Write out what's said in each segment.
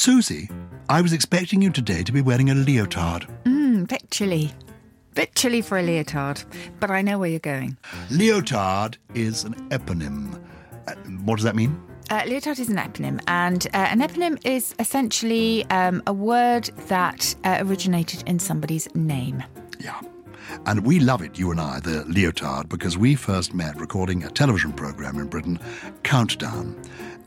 Susie, I was expecting you today to be wearing a leotard. Mm, bit chilly. Bit chilly for a leotard, but I know where you're going. Leotard is an eponym. Uh, what does that mean? Uh, leotard is an eponym, and uh, an eponym is essentially um, a word that uh, originated in somebody's name. Yeah. And we love it, you and I, the leotard, because we first met recording a television program in Britain, Countdown.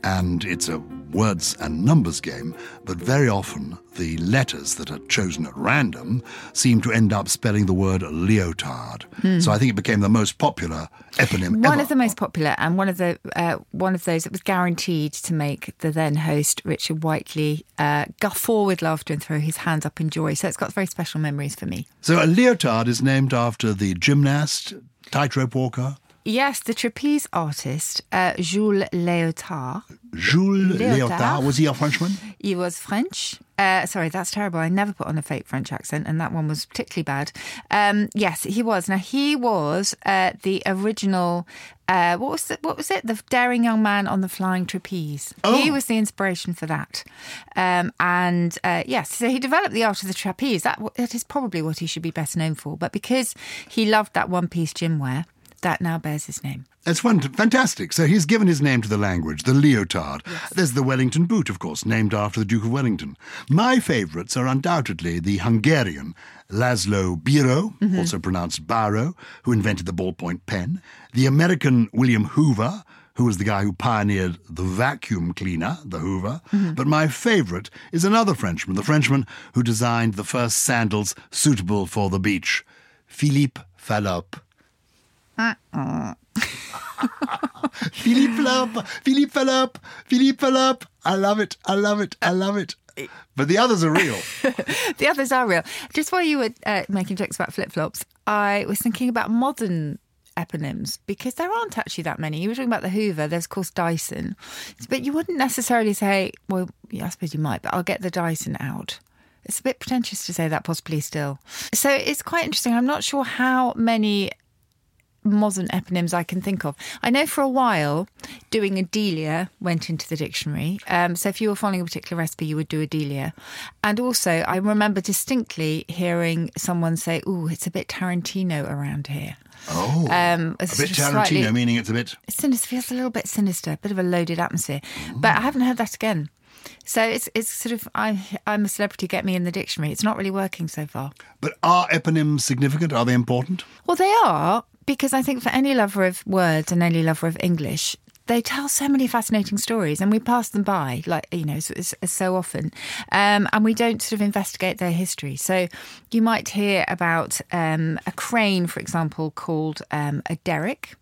And it's a words and numbers game, but very often the letters that are chosen at random seem to end up spelling the word leotard. So I think it became the most popular eponym One ever. of the most popular, and one of the uh, one of those that was guaranteed to make the then host Richard Whiteley uh, guffaw with laughter and throw his hands up in joy. So it's got very special memories for me. So a leotard is named after the gymnast, tightrope walker, Yes, the trapeze artist uh, Jules Léotard. Jules Léotard. Léotard. Was he a Frenchman? He was French. Uh, sorry, that's terrible. I never put on a fake French accent, and that one was particularly bad. Um, yes, he was. Now he was uh, the original. Uh, what was the, what was it? The daring young man on the flying trapeze. He was the inspiration for that. Um, and uh, yes, so he developed the art of the trapeze. That that is probably what he should be best known for. But because he loved that one piece gym wear, that now bears his name. That's fun, fantastic. So he's given his name to the language, the leotard. There's the Wellington boot, of course, named after the Duke of Wellington. My favourites are undoubtedly the Hungarian Laszlo Biro, mm-hmm. also pronounced Baro, who invented the ballpoint pen, the American William Hoover, who was the guy who pioneered the vacuum cleaner, the Hoover. Mm-hmm. But my favourite is another Frenchman, the Frenchman who designed the first sandals suitable for the beach, Philippe Fallope. Philippe Fallope, Philippe Fallope, Philippe Fallope. I love it, I love it, I love it. But the others are real. The others are real. Just while you were uh, making jokes about flip flops, I was thinking about modern eponyms because there aren't actually that many. You were talking about the Hoover, there's of course Dyson, but you wouldn't necessarily say, well, yeah, I suppose you might, but I'll get the Dyson out. It's a bit pretentious to say that possibly still. So it's quite interesting. I'm not sure how many modern eponyms I can think of. I know for a while doing a Delia went into the dictionary. Um, so if you were following a particular recipe, you would do a Delia. And also, I remember distinctly hearing someone say, "Oh, it's a bit Tarantino around here." Oh, Um, a bit Tarantino, slightly- meaning it's a bit. Sinister feels a little bit sinister, a bit of a loaded atmosphere. But I haven't heard that again. So it's it's sort of I I'm a celebrity. Get me in the dictionary. It's not really working so far. But are eponyms significant? Are they important? Well, they are because I think for any lover of words and any lover of English, they tell so many fascinating stories, and we pass them by, like you know, so, so often, um, and we don't sort of investigate their history. So you might hear about um, a crane, for example, called um, a derrick.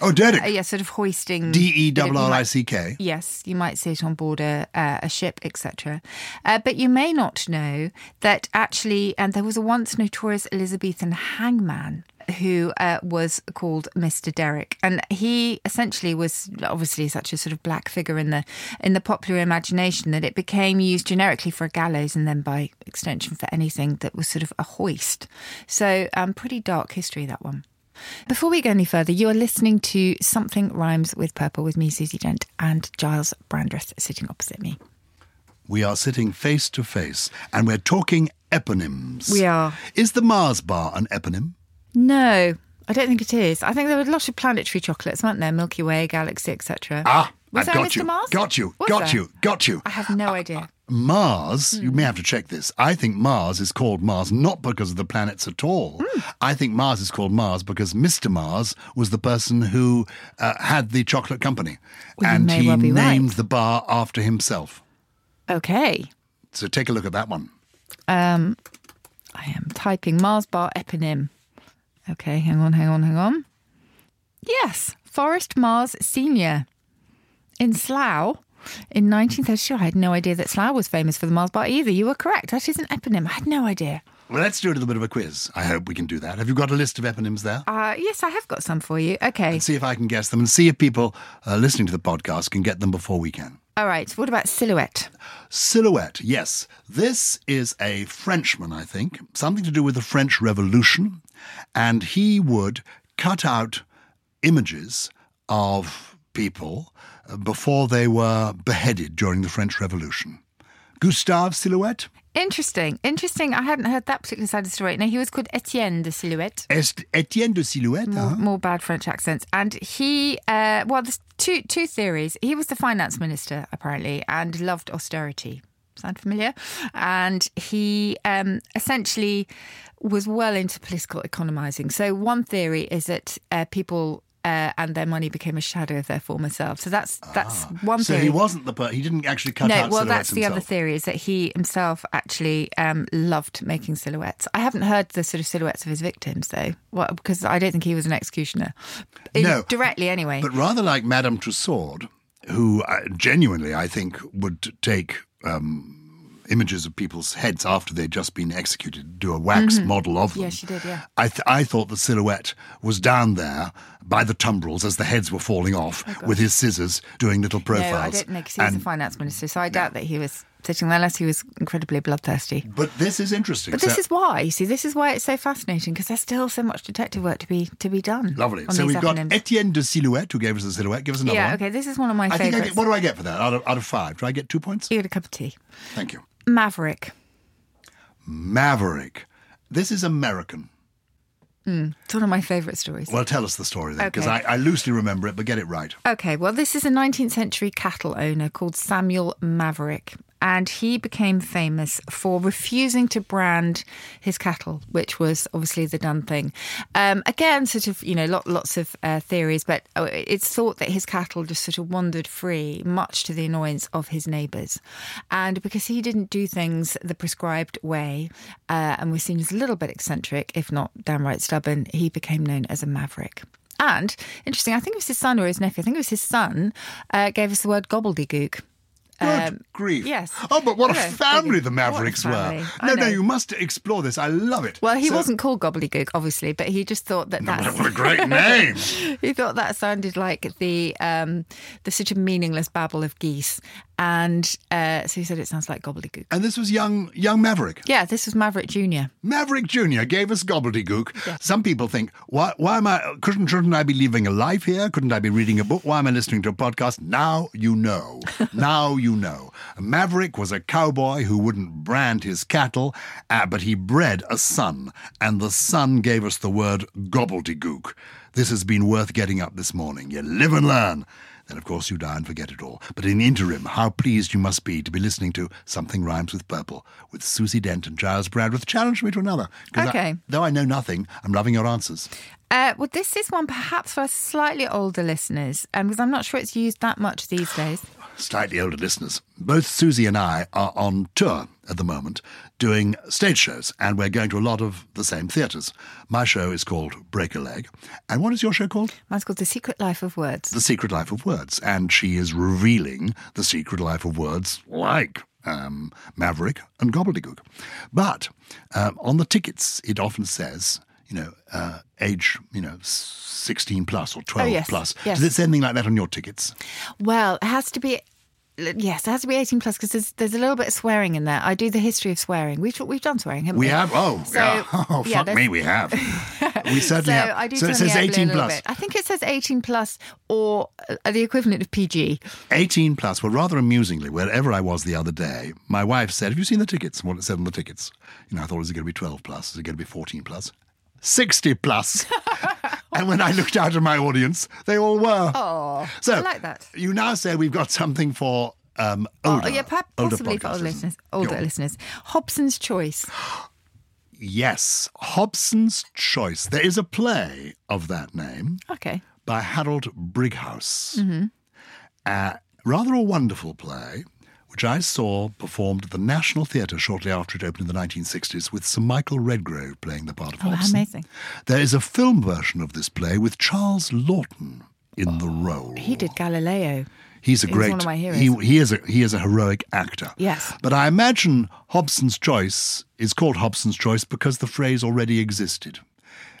Oh, Derek. Uh, yeah, sort of hoisting. D E know, R I C K. Yes, you might see it on board a, uh, a ship, etc. Uh, but you may not know that actually, and there was a once notorious Elizabethan hangman who uh, was called Mr. Derrick, and he essentially was obviously such a sort of black figure in the in the popular imagination that it became used generically for a gallows and then by extension for anything that was sort of a hoist. So, um, pretty dark history that one. Before we go any further, you are listening to Something Rhymes with Purple with me, Susie Dent, and Giles Brandreth sitting opposite me. We are sitting face to face and we're talking eponyms. We are. Is the Mars bar an eponym? No, I don't think it is. I think there were lots of planetary chocolates, weren't there? Milky Way, Galaxy, etc. Ah, was I've got Mr. you. Mars? Got you. Was got there? you. Got you. I have no idea. Mars, you may have to check this. I think Mars is called Mars not because of the planets at all. Hmm. I think Mars is called Mars because Mr. Mars was the person who uh, had the chocolate company. Well, and he well named right. the bar after himself. Okay. So take a look at that one. Um, I am typing Mars bar eponym. Okay, hang on, hang on, hang on. Yes, Forrest Mars Senior in Slough. In 1932, I had no idea that Slough was famous for the Mars bar either. You were correct. That is an eponym. I had no idea. Well, let's do a little bit of a quiz. I hope we can do that. Have you got a list of eponyms there? Uh, yes, I have got some for you. Okay. See if I can guess them and see if people uh, listening to the podcast can get them before we can. All right. What about silhouette? Silhouette, yes. This is a Frenchman, I think, something to do with the French Revolution. And he would cut out images of people uh, before they were beheaded during the French Revolution. Gustave Silhouette? Interesting. Interesting. I hadn't heard that particular side of the story. Now, he was called Etienne de Silhouette. Est Etienne de Silhouette? more, huh? more bad French accents. And he, uh, well, there's two two theories. He was the finance minister apparently and loved austerity. Sound familiar? And he um, essentially was well into political economizing. So one theory is that uh, people. Uh, and their money became a shadow of their former selves. So that's that's one Ah. So theory. he wasn't the per- he didn't actually cut no, out well, silhouettes that's the other theory is that he himself actually um, loved making silhouettes. I haven't heard the sort of silhouettes of his victims though, well, because I don't think he was an executioner. In- No. directly anyway. But rather like Madame Tussaud, who uh, genuinely, I think, would take um, images of people's heads after they'd just been executed, do a wax model of them. Mm-hmm. Yeah, she did, yeah. I, th- I thought the silhouette was down there by the tumbrils as the heads were falling off with his scissors doing little profiles. Oh, No, I don't know because he was And- the finance minister, so I doubt that he was sitting there unless he was incredibly bloodthirsty. But this is interesting. But this is why, you see, this is why it's so fascinating because there's still so much detective work to be to be done. Lovely. So we've got. Etienne de Silhouette, who gave us the silhouette. Give us another yeah, one. okay, this is one of my I think I favourites. get, what do I get for that out of, out of five? Do I get two points? You get a cup of tea. Thank you. Maverick. Maverick. This is American. Hmm, it's one of my favourite stories. Well, tell us the story then, because Okay. I, I loosely remember it, but get it right. Okay, well, this is a 19th century cattle owner called Samuel Maverick. And he became famous for refusing to brand his cattle, which was obviously the done thing. Um, again, sort of, you know, lot, lots of uh, theories, but uh, it's thought that his cattle just sort of wandered free, much to the annoyance of his neighbours. And because he didn't do things the prescribed way uh, and was seen as a little bit eccentric, if not downright stubborn, he became known as a maverick. And interesting, I think it was his son or his nephew. I think it was his son uh, gave us the word gobbledygook. Good grief. yes. Oh, but what a family the Mavericks family. were. I No, no, you must explore this. I love it. Well, he So- wasn't called gobbledygook, obviously, but he just thought that that's What a great name. he thought that sounded like the um, the sort of meaningless babble of geese, and uh, so he said it sounds like gobbledygook. and this was young young Maverick. Yeah, this was Maverick Junior. Maverick Jr. gave us gobbledygook. Some people think, why, why am I, couldn't, shouldn't I be living a life here? Couldn't I be reading a book? Why am I listening to a podcast? Now you know. now you know. Maverick was a cowboy who wouldn't brand his cattle, uh, but he bred a son, and the son gave us the word gobbledygook. This has been worth getting up this morning. You live and learn. Then, of course, you die and forget it all. But in the interim, how pleased you must be to be listening to Something Rhymes with Purple with Susie Dent and Giles Brandreth. Challenge me to another. 'Cause I- Okay. though I know nothing, I'm loving your answers. Uh, well, this is one perhaps for slightly older listeners, um, because I'm not sure it's used that much these days. Slightly older listeners. Both Susie and I are on tour at the moment doing stage shows, and we're going to a lot of the same theatres. My show is called Break a Leg. And what is your show called? Mine's called The Secret Life of Words. The Secret Life of Words. And she is revealing the secret life of words like um, Maverick and Gobbledygook. But um, on the tickets, it often says, you know, uh, age, you know, 16 plus or 12 Oh, yes, plus. yes. Does it say anything like that on your tickets? Well, it has to be yes, it has to be 18 plus because there's, there's a little bit of swearing in there. I do the history of swearing. We've we've done swearing, haven't we? We have. Oh, So, yeah. Oh, fuck there's- me, we have. We So certainly have. I do so it says 18 plus. bit. I think it says 18 plus or uh, the equivalent of PG. 18 plus. Well, rather amusingly, wherever I was the other day, my wife said, Have you seen the tickets? And what it said on the tickets. You know, I thought, is it going to be 12 plus? Is it going to be 14 plus? 60 plus. and when I looked out at my audience, they all were. Oh, so I like that. You now say we've got something for um, older, oh, yeah, perhaps older possibly for older listeners. Older listeners. Hobson's Choice. Yes, Hobson's Choice. There is a play of that name Okay. by Harold Brighouse. Mm-hmm. Uh, rather a wonderful play, which I saw performed at the National Theatre shortly after it opened in the 1960s with Sir Michael Redgrave playing the part of Oh, Hobson. amazing. There is a film version of this play with Charles Laughton in the oh, role. He did Galileo. He's a He's great. one of my heroes. He, he is a he is a heroic actor. Yes. But I imagine Hobson's choice is called Hobson's choice because the phrase already existed.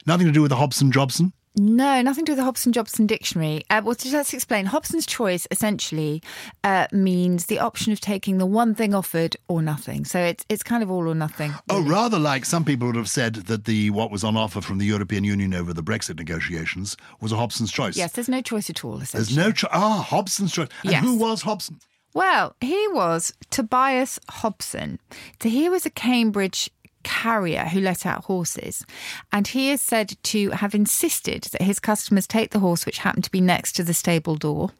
Nothing to do with the Hobson Jobson. No, nothing to do with the Hobson Jobson dictionary. Uh, well, let's explain. Hobson's choice essentially uh, means the option of taking the one thing offered or nothing. So it's it's kind of all or nothing. Oh, rather like some people would have said that the what was on offer from the European Union over the Brexit negotiations was a Hobson's choice. Yes, there's no choice at all. There's no cho- ah Hobson's choice. And Yes. who was Hobson? Well, he was Tobias Hobson. So he was a Cambridge carrier who let out horses. And he is said to have insisted that his customers take the horse which happened to be next to the stable door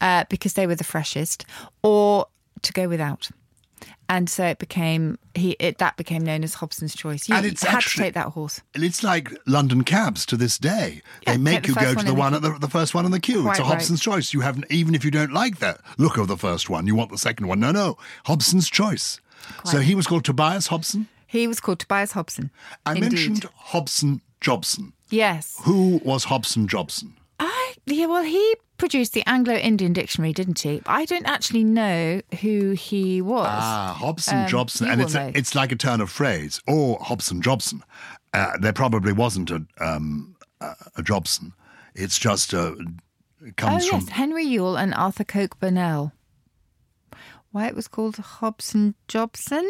uh, because they were the freshest, or to go without. And so it became he it, that became known as Hobson's choice. You And it's had actually- to take that horse. And it's like London cabs to this day. Yeah, they make the you go to the one at the, the first one in the queue. it's Quite a right. Hobson's choice. You haven't even if you don't like the look of the first one, you want the second one. No, no, Hobson's choice. So he was called Tobias Hobson. He was called Tobias Hobson. I Indeed. mentioned Hobson Jobson. Yes. Who was Hobson Jobson? I yeah, well, he produced the Anglo-Indian dictionary, didn't he? I don't actually know who he was. Ah, Hobson Um, Jobson, and it's a, it's like a turn of phrase. Or Hobson Jobson. Uh, there probably wasn't a um, a, Jobson. It's just a it oh comes yes, from Henry Yule and Arthur Coke Burnell. Why it was called Hobson Jobson?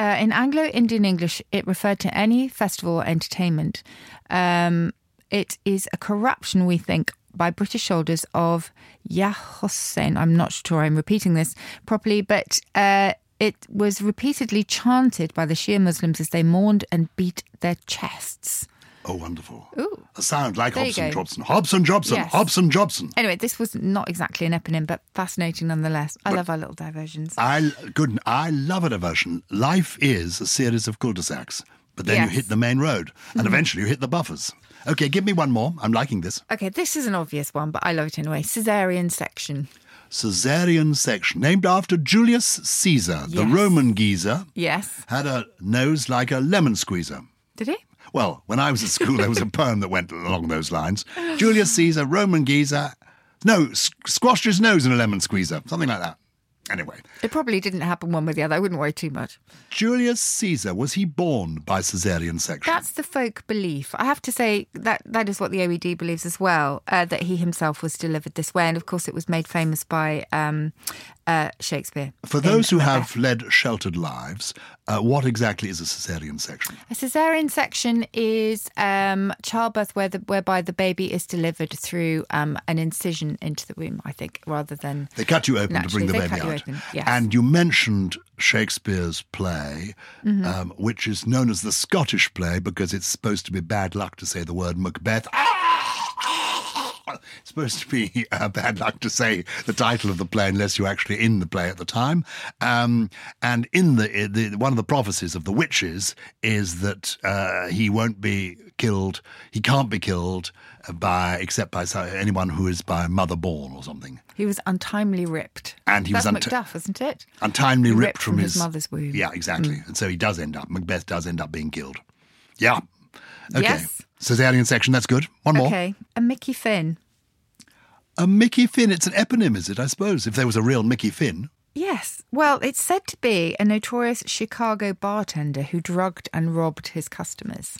Uh, in Anglo-Indian English, it referred to any festival or entertainment. Um, it is a corruption, we think, by British soldiers of Yah. I'm not sure I'm repeating this properly, but uh, it was repeatedly chanted by the Shia Muslims as they mourned and beat their chests. Oh wonderful. Ooh. A sound like There Hobson Jobson. Hobson Jobson. Yes. Hobson Jobson. Anyway, this was not exactly an eponym, but fascinating nonetheless. I love our little diversions. I good. I love a diversion. Life is a series of cul-de-sacs, but then Yes. Mm-hmm. you hit the main road, and eventually you hit the buffers. Okay, give me one more. I'm liking this. Okay, this is an obvious one, but I love it anyway. Caesarean section. Caesarean section, named after Julius Caesar, the Roman geezer, Yes. had a nose like a lemon squeezer. Did he? Well, when I was at school, there was a poem that went along those lines. Julius Caesar, Roman geezer, no, squashed his nose in a lemon squeezer, something like that. Anyway, It probably didn't happen one way or the other. I wouldn't worry too much. Julius Caesar, was he born by Caesarean section? That's the folk belief. I have to say that that is what the OED believes as well, uh, that he himself was delivered this way. And of course, it was made famous by um, uh, Shakespeare. For those who have led sheltered lives, uh, what exactly is a Caesarean section? A cesarean section is um, childbirth where the, whereby the baby is delivered through um, an incision into the womb, I think, rather than. They cut you open to bring the they baby cut you out. open, yes. And you mentioned Shakespeare's play, Mm-hmm. um, which is known as the Scottish play because it's supposed to be bad luck to say the word Macbeth. It's supposed to be uh, bad luck to say the title of the play unless you're actually in the play at the time. Um, and in the, the one of the prophecies of the witches is that uh, he won't be killed. He can't be killed by except by anyone who is by mother born or something. He was untimely ripped. And he was That's unti- Macduff, isn't it? untimely Ripped ripped, from, from his mother's womb. Mm. Yeah, exactly. And so he does end up. Macbeth does end up being killed. Yeah. Okay. Yes. Caesarean section. That's good. One more. Okay. A Mickey Finn. A Mickey Finn. It's an eponym, is it? I suppose if there was a real Mickey Finn. Yes. Well, it's said to be a notorious Chicago bartender who drugged and robbed his customers.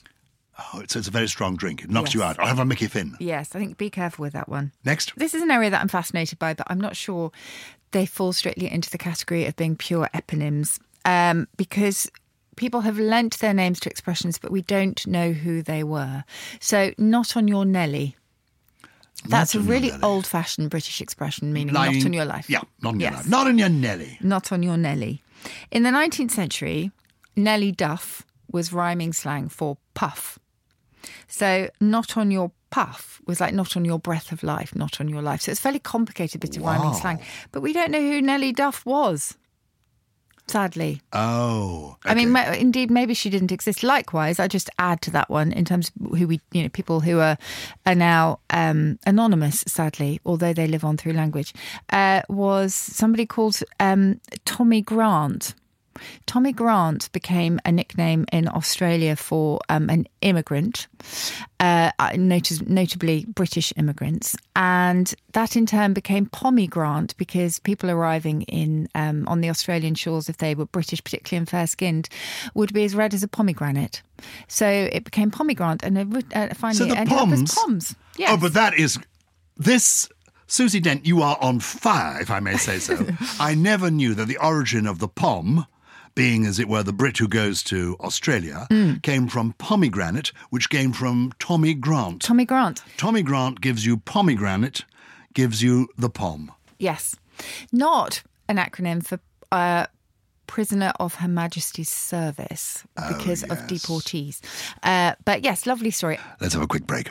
Oh, it's, it's a very strong drink. It knocks you out. I'll have a Mickey Finn. Yes, I think be careful with that one. Next. This is an area that I'm fascinated by, but I'm not sure they fall strictly into the category of being pure eponyms um, because people have lent their names to expressions, but we don't know who they were. So, not on your Nelly. That's a really old fashioned British expression meaning Lying- not on your life. Yeah, not on your life. Not on your Nelly. Not on your Nelly. In the 19th century, Nelly Duff was rhyming slang for puff. So, not on your puff was like not on your breath of life, not on your life. So, it's a fairly complicated bit of rhyming slang. But we don't know who Nelly Duff was, sadly. Oh. I mean, ma- indeed, maybe she didn't exist. Likewise, I just add to that one in terms of who we, you know, people who are are now um, anonymous, sadly, although they live on through language, uh, was somebody called um, Tommy Grant. Tommy Grant became a nickname in Australia for um, an immigrant, uh, not- notably British immigrants, and that in turn became Pommy Grant because people arriving in um, on the Australian shores, if they were British, particularly and fair skinned, would be as red as a pomegranate. So it became Pommy Grant, and it, uh, finally So the ended Poms- Poms. Yes. Oh, but that is this. Susie Dent, you are on fire, if I may say so. I never knew that the origin of the pom, being as it were the Brit who goes to Australia, Mm. came from pomegranate, which came from Tommy Grant. Tommy Grant. Tommy Grant gives you pomegranate, gives you the pom. Yes. Not an acronym for uh, Prisoner of Her Majesty's Service because of deportees. Uh, but yes, lovely story. Let's have a quick break.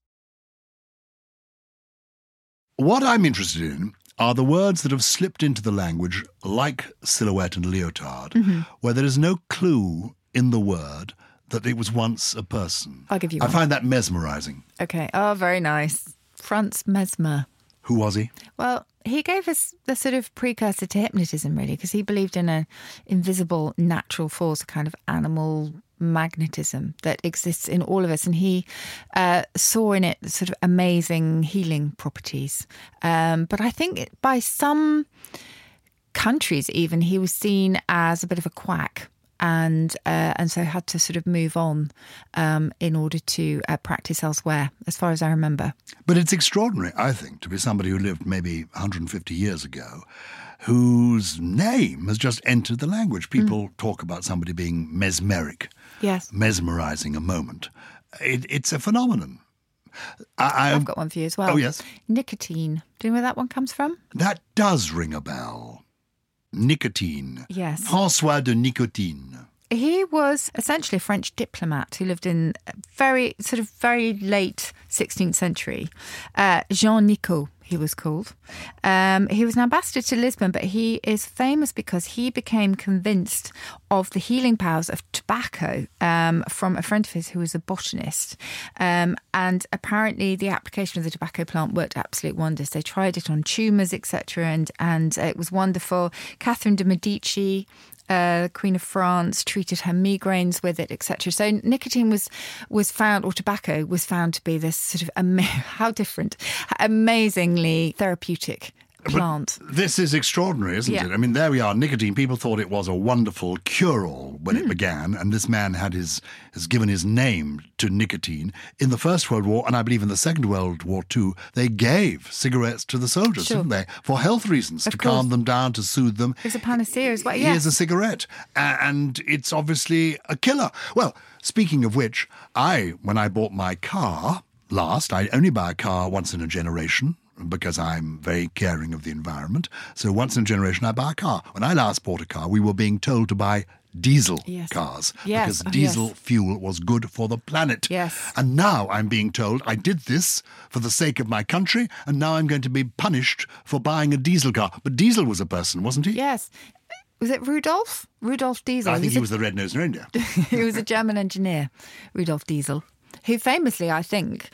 What I'm interested in are the words that have slipped into the language, like silhouette and leotard, Mm-hmm. where there is no clue in the word that it was once a person. I'll give you I one. find that mesmerizing. Okay. Oh, very nice. Franz Mesmer. Who was he? Well, he gave us the sort of precursor to hypnotism, really, because he believed in an invisible natural force, a kind of animal magnetism that exists in all of us. And he uh, saw in it sort of amazing healing properties. Um, but I think it- by some countries, even, he was seen as a bit of a quack. And uh, and so had to sort of move on um, in order to uh, practice elsewhere, as far as I remember. But it's extraordinary, I think, to be somebody who lived maybe 150 years ago, whose name has just entered the language. People talk about somebody being mesmeric, Yes, mesmerizing a moment. It, it's a phenomenon. I, I've got one for you as well. Oh, yes. Nicotine. Do you know where that one comes from? That does ring a bell. Nicotine. Yes. François de Nicotine. He was essentially a French diplomat who lived in very, sort of very late 16th century. Uh, Jean Nicot, he was called. Um, he was an ambassador to Lisbon, but he is famous because he became convinced of the healing powers of tobacco um, from a friend of his who was a botanist. Um, and apparently, the application of the tobacco plant worked absolute wonders. They tried it on tumours, etc., and and it was wonderful. Catherine de Medici uh, Queen of France treated her migraines with it, etc. So nicotine was was found, or tobacco was found to be this sort of ama- how different, amazingly therapeutic plant. This is extraordinary, isn't Yeah. it? I mean, there we are. Nicotine. People thought it was a wonderful cure-all when Hmm. it began, and this man had his has given his name to nicotine. In the First World War, and I believe in the Second World War too, they gave cigarettes to the soldiers, Sure. didn't they? For health reasons, Of to calm them down, to soothe them. It was a panacea as well. Here's a cigarette, and it's obviously a killer. Well, speaking of which, I, when I bought my car last, I only buy a car once in a generation because I'm very caring of the environment. So once in a generation, I buy a car. When I last bought a car, we were being told to buy diesel Yes. cars Yes. because Oh, diesel yes. fuel was good for the planet. Yes. And now I'm being told I did this for the sake of my country, and now I'm going to be punished for buying a diesel car. But Diesel was a person, wasn't he? Yes. Was it Rudolf? Rudolf Diesel. I think he a- was the red-nosed reindeer. he was a German engineer, Rudolf Diesel, who famously, I think,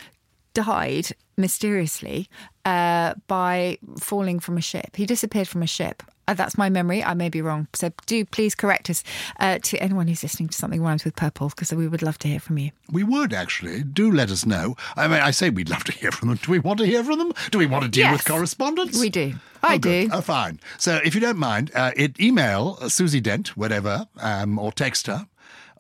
died mysteriously uh, by falling from a ship. He disappeared from a ship. Uh, that's my memory. I may be wrong. So do please correct us uh, to anyone who's listening to something rhymes with purple, because we would love to hear from you. We would actually. Do let us know. I mean, I say we'd love to hear from them. Do we want to hear from them? Do we want to deal Yes. with correspondence? We do. I Oh, do. Oh, fine. So if you don't mind, uh, it email Susie Dent, whatever, um, or text her,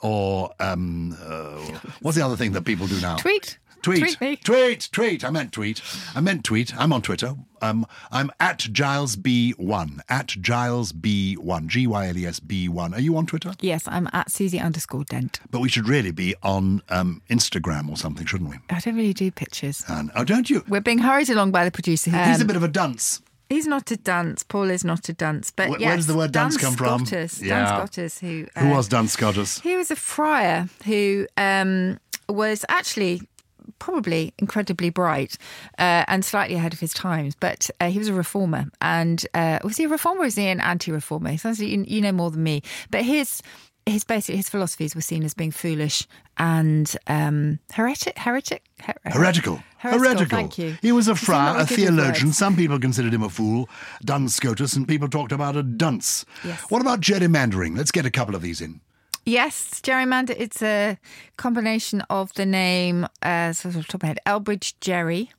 or um, uh, what's the other thing that people do now? Tweet. Tweet. Tweet me. Tweet. Tweet. I meant tweet. I meant tweet. I'm on Twitter. Um, I'm at Giles B1. At Giles B1. G Y L E S B1. Are you on Twitter? Yes, I'm at Susie underscore Dent. But we should really be on um, Instagram or something, shouldn't we? I don't really do pictures. And oh, don't you? We're being hurried along by the producer. He's a Um, bit of a dunce. He's not a dunce. Paul is not a dunce. But Where- yes, where does the word Dan dunce come from? Scotus, Yeah. Duns Scotus, who Who uh, was Duns Scotus? He was a friar who um, was actually probably incredibly bright uh, and slightly ahead of his times, but uh, he was a reformer. And uh, was he a reformer or was he an anti-reformer? He sounds like you, you know more than me. But his his basic his philosophies were seen as being foolish and um, heretic, heretic, her- Heretical. Heretical, thank you. He was a friar, a theologian. Some people considered him a fool, Duns Scotus, and people talked about a dunce. Yes. What about gerrymandering? Let's get a couple of these in. Yes, gerrymander. It's a combination of the name, uh, sort of top of my head, Elbridge Gerry,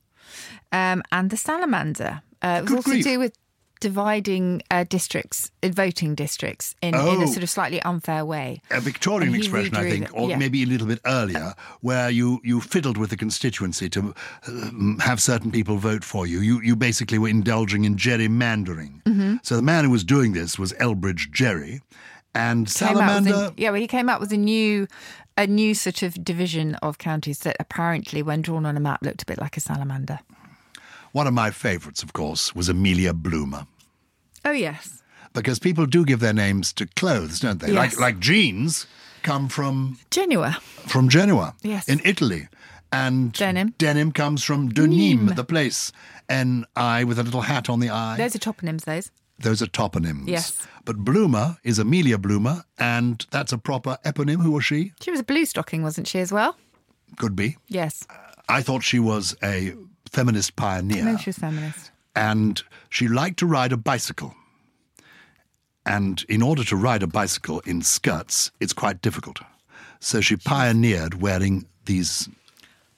um, and the salamander. Uh, it was Good also grief. to do with dividing uh, districts, uh, voting districts, in, in Oh. a sort of slightly unfair way. A Victorian expression, I think, or yeah. maybe a little bit earlier, where you, you fiddled with the constituency to um, have certain people vote for you. You, you basically were indulging in gerrymandering. Mm-hmm. So the man who was doing this was Elbridge Gerry. And Salamander. a- yeah, well, he came up with a new, a new sort of division of counties that apparently, when drawn on a map, looked a bit like a salamander. One of my favourites, of course, was Amelia Bloomer. Oh yes, because people do give their names to clothes, don't they? Yes. Like like jeans come from Genoa. from Genoa, Yes. in Italy, and Denim. denim comes from Denim, the place. N I with a little hat on the eye. Those are toponyms. Those. Those are toponyms. Yes. But Bloomer is Amelia Bloomer, and that's a proper eponym. Who was she? She was a blue stocking, wasn't she as well? Could be. Yes. I thought she was a feminist pioneer. She was feminist. and she liked to ride a bicycle. And in order to ride a bicycle in skirts, it's quite difficult. So she pioneered wearing these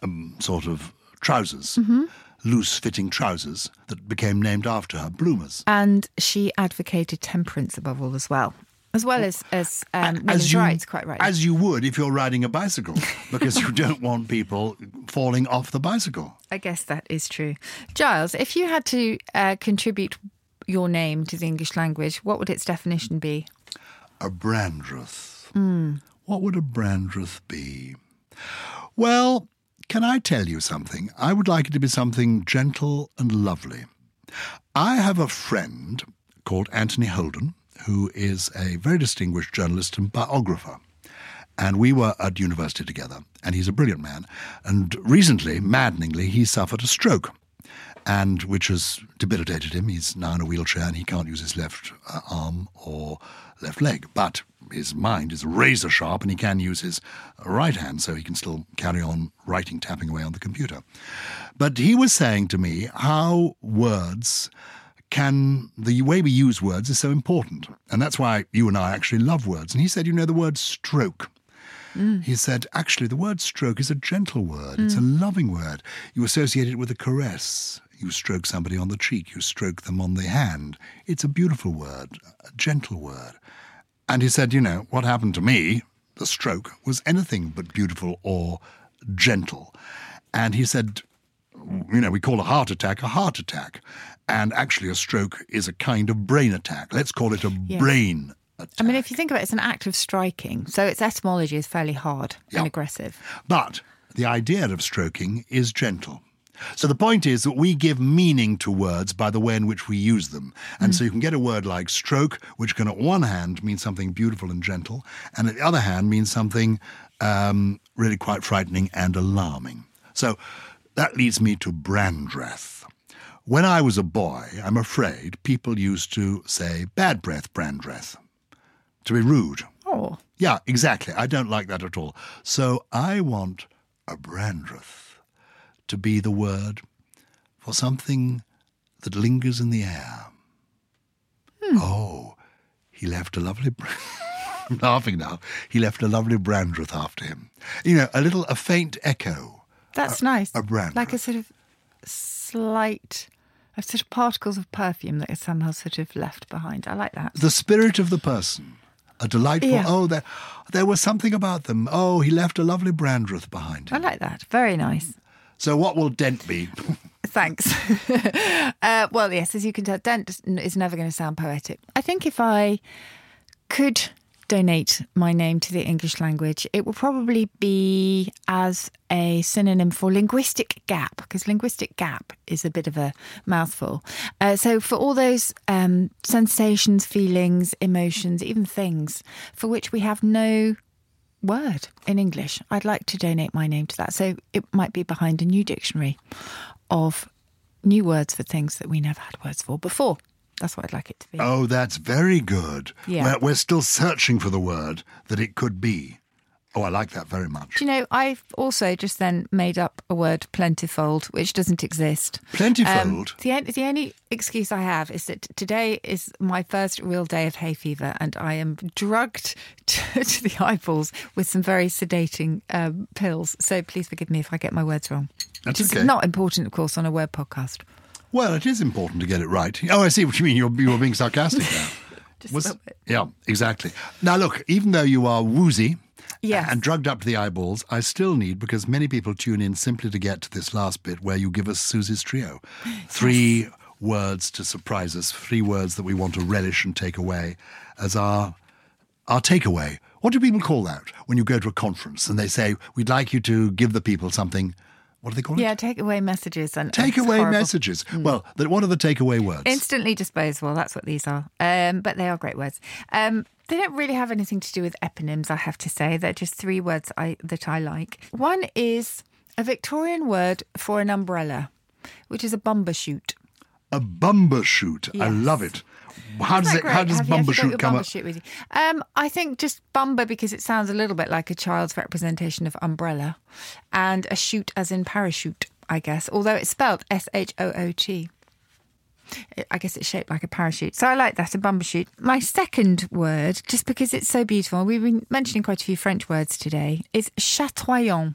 um, sort of trousers, Mm-hmm. Loose fitting trousers that became named after her, bloomers. And she advocated temperance above all as well, as well as as um, women's you, rights. Quite right. As you would if you're riding a bicycle, because you don't want people falling off the bicycle. I guess that is true. Giles, if you had to uh, contribute your name to the English language, what would its definition be? A Brandreth. Hmm. What would a Brandreth be? Well, can I tell you something? I would like it to be something gentle and lovely. I have a friend called Anthony Holden, who is a very distinguished journalist and biographer. And we were at university together, and he's a brilliant man. And recently, maddeningly, he suffered a stroke, and which has debilitated him. He's now in a wheelchair, and he can't use his left uh, arm or left leg. But his mind is razor sharp, and he can use his right hand, so he can still carry on writing, tapping away on the computer. But he was saying to me how words can the way we use words is so important. And that's why you and I actually love words. And he said, you know, the word stroke. Mm. He said, actually, the word stroke is a gentle word. It's a mm. loving word. You associate it with a caress. You stroke somebody on the cheek. You stroke them on the hand. It's a beautiful word, a gentle word. And he said, you know, what happened to me, the stroke, was anything but beautiful or gentle. And he said, you know, we call a heart attack a heart attack. And actually, a stroke is a kind of brain attack. Let's call it a brain attack. I mean, if you think about it, it's an act of striking. So its etymology is fairly hard Yeah. and aggressive. But the idea of stroking is gentle. So the point is that we give meaning to words by the way in which we use them. And so you can get a word like stroke, which can, at one hand, mean something beautiful and gentle, and at the other hand, mean something um, really quite frightening and alarming. So that leads me to Brandreth. When I was a boy, I'm afraid people used to say bad breath Brandreth. to be rude. Oh, Yeah, exactly. I don't like that at all. So I want a Brandreth to be the word for something that lingers in the air. Hmm. Oh, he left a lovely. I'm laughing now. He left a lovely Brandreth after him. You know, a little, a faint echo. that's nice. a brand. Like a sort of slight, a sort of particles of perfume that is somehow sort of left behind. I like that. The spirit of the person. A delightful. Yeah. Oh, there, there was something about them. Oh, he left a lovely Brandreth behind him. I like that. Very nice. So, what will Dent be? Thanks. uh, well, yes, as you can tell, Dent is never going to sound poetic. I think if I could donate my name to the English language, it will probably be as a synonym for linguistic gap, because linguistic gap is a bit of a mouthful. Uh, so, for all those um, sensations, feelings, emotions, even things for which we have no word in English. I'd like to donate my name to that. So it might be behind a new dictionary of new words for things that we never had words for before. That's what I'd like it to be. Oh, that's very good. Yeah. We're, we're still searching for the word that it could be. Oh, I like that very much. Do you know, I've also just then made up a word plentyfold, which doesn't exist. Plentyfold? the, on- the only excuse I have is that today is my first real day of hay fever, and I am drugged to, to the eyeballs with some very sedating um, pills. So please forgive me if I get my words wrong. That's okay. not important, of course, on a word podcast. Well, it is important to get it right. Oh, I see what you mean. You're, you're being sarcastic now. Just Was- a bit. yeah, exactly. Now, look, even though you are woozy Yes. and drugged up to the eyeballs, I still need, because many people tune in simply to get to this last bit where you give us Susie's trio. Three words to surprise us, three words that we want to relish and take away as our, our takeaway. What do people call that when you go to a conference and they say, we'd like you to give the people something? What do they call it? Yeah, takeaway messages and Take it's away. Mm. messages. Well, what are the takeaway words? Instantly disposable. That's what these are. Um, but they are great words. Um, they don't really have anything to do with eponyms, I have to say. They're just three words I, that I like. One is a Victorian word for an umbrella, which is a bumbershoot. a bumbershoot. I love it. How does it? How does Have you- have bumbershoot come up? bumbershoot with you? Um, I think just bumber because it sounds a little bit like a child's representation of umbrella, and a shoot as in parachute, I guess. Although it's spelled S H O O T. I guess it's shaped like a parachute. So I like that, a bumbershoot. My second word, just because it's so beautiful, we've been mentioning quite a few French words today, is chatoyant.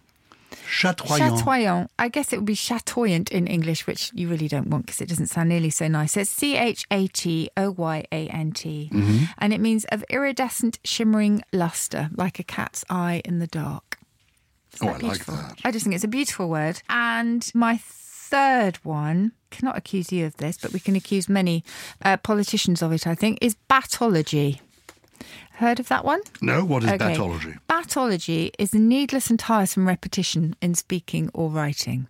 Chatoyant. Chatoyant. I guess it would be chatoyant in English, which you really don't want because it doesn't sound nearly so nice. It's C H A T O Y A N T. Mm-hmm. And it means of iridescent, shimmering luster, like a cat's eye in the dark. Oh, I like that. I just think it's a beautiful word. And my third one, cannot accuse you of this, but we can accuse many uh, politicians of it, I think, is batology. Heard of that one? No, what is Okay. batology? Batology is needless and tiresome repetition in speaking or writing.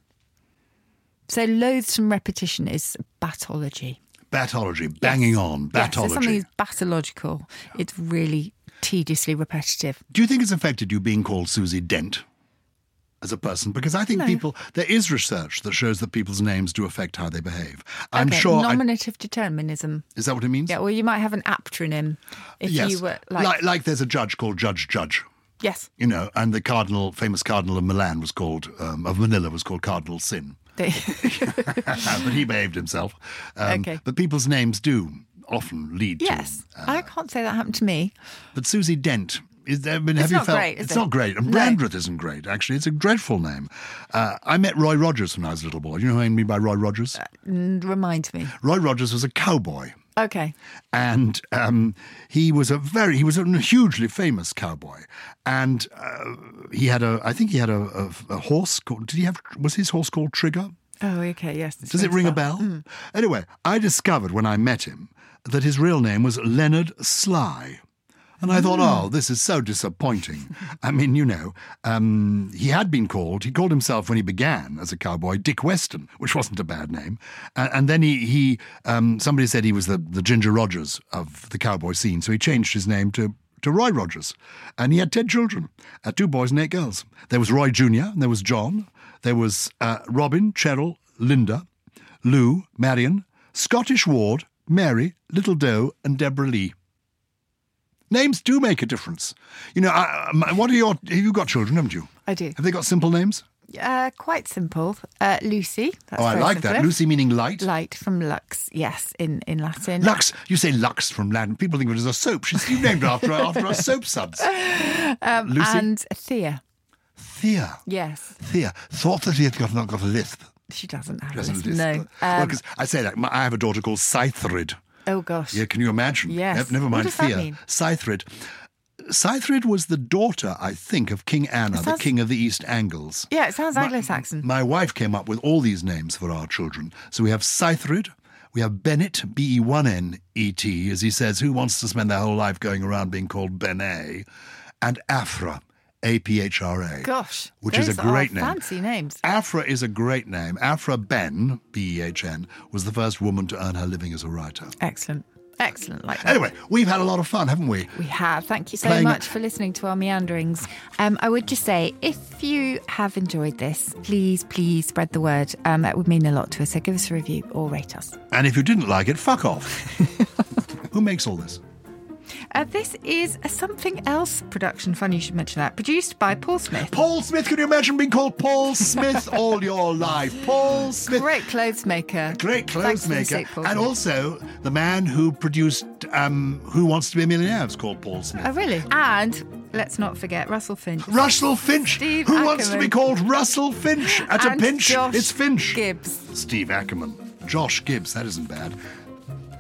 So loathsome repetition is batology. Batology, banging on, Yes, so something is batological. It's really tediously repetitive. Do you think it's affected you being called Susie Dent as a person? Because I think No. people, there is research that shows that people's names do affect how they behave. I'm Okay, sure. I- Nominative determinism. is that what it means? Yeah, well, you might have an aptronym if yes. you were like, like there's a judge called Judge Judge. yes. You know, and the cardinal, famous cardinal of Milan was called, um, of Manila was called Cardinal Sin. But he behaved himself. Um, Okay. But people's names do often lead yes, to. uh, I can't say that happened to me. But Susie Dent. Is I mean, have It's you not felt great, it's it? not great, and No. Brandreth isn't great. Actually, it's a dreadful name. Uh, I met Roy Rogers when I was a little boy. You know who I mean by Roy Rogers? Mm, Remind me. Roy Rogers was a cowboy, Okay. and um, he was a very he was a hugely famous cowboy, and uh, he had a I think he had a, a, a horse. Called, did he have was his horse called Trigger? Oh, okay. Yes. Does it ring a bell? Anyway, I discovered when I met him that his real name was Leonard Slye. And I thought, oh, this is so disappointing. I mean, you know, um, he had been called, he called himself when he began as a cowboy Dick Weston, which wasn't a bad name. And, and then he, he um, somebody said he was the, the Ginger Rogers of the cowboy scene, so he changed his name to, to Roy Rogers. And he had 10 children, uh, two boys and eight girls. There was Roy Jr., and there was John, there was uh, Robin, Cheryl, Linda, Lou, Marion, Scottish Ward, Mary, Little Doe, and Deborah Lee. Names do make a difference. You know, I, I- what are your? Have you got children? Haven't you? I do. Have they got simple names? Uh, quite simple. Uh, Lucy. That's oh, I like that. Lucy meaning light. Light from Lux, yes, in, in Latin. Lux. You say Lux from Latin. People think of it as a soap. She's you named after after a soap suds. Um, Lucy? And Thea, Thea. yes. Thea. Thought that she had got, not got a lisp. She doesn't have Doesn't this. lisp. No. well, Um, 'cause I say that. my- I have a daughter called Saethryd. Oh, gosh. Yeah, can you imagine? Yes. Nev- Never What mind does that Thea. mean? Saethryd. Saethryd was the daughter, I think, of King Anna, the king of the East Angles. Yeah, it sounds Anglo-Saxon. My wife came up with all these names for our children. So we have Saethryd, we have Benet, B E 1 N E T, as he says, who wants to spend their whole life going around being called Benet, and Aphra, A P H R A. Gosh. Which is a great name. Fancy names. Aphra is a great name. Aphra Behn, B E H N, was the first woman to earn her living as a writer. Excellent. Excellent. Like that. Anyway, we've had a lot of fun, haven't we? We have. Thank you so Playing- much for listening to our meanderings. Um, I would just say, if you have enjoyed this, please, please spread the word. Um, that would mean a lot to us. So give us a review or rate us. And if you didn't like it, fuck off. Who makes all this? Uh, this is a something else production. Funny you should mention that. Produced by Paul Smith. Paul Smith, can you imagine being called Paul Smith all your life? Paul Smith. Great clothes maker. Great Thanks clothes the maker. Paul And also the man who produced um, Who Wants to Be a Millionaire is called Paul Smith. Oh, really? And let's not forget Russell Finch. Russell Finch. Steve Who wants to be called Russell Finch? At And a pinch, Josh it's Finch. Gibbs. Steve Ackerman. Josh Gibbs, that isn't bad.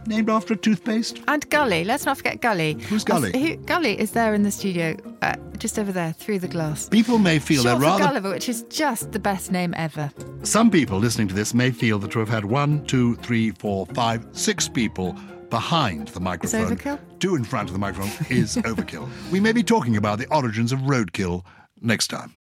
Named after a toothpaste? And Gully. Let's not forget Gully. Who's Gully? Who- Gully is there in the studio, uh, just over there, through the glass. People may feel Short they're rather Gulliver, which is just the best name ever. Some people listening to this may feel that to have had one, two, three, four, five, six people behind the microphone, overkill? two in front of the microphone, is overkill. We may be talking about the origins of roadkill next time.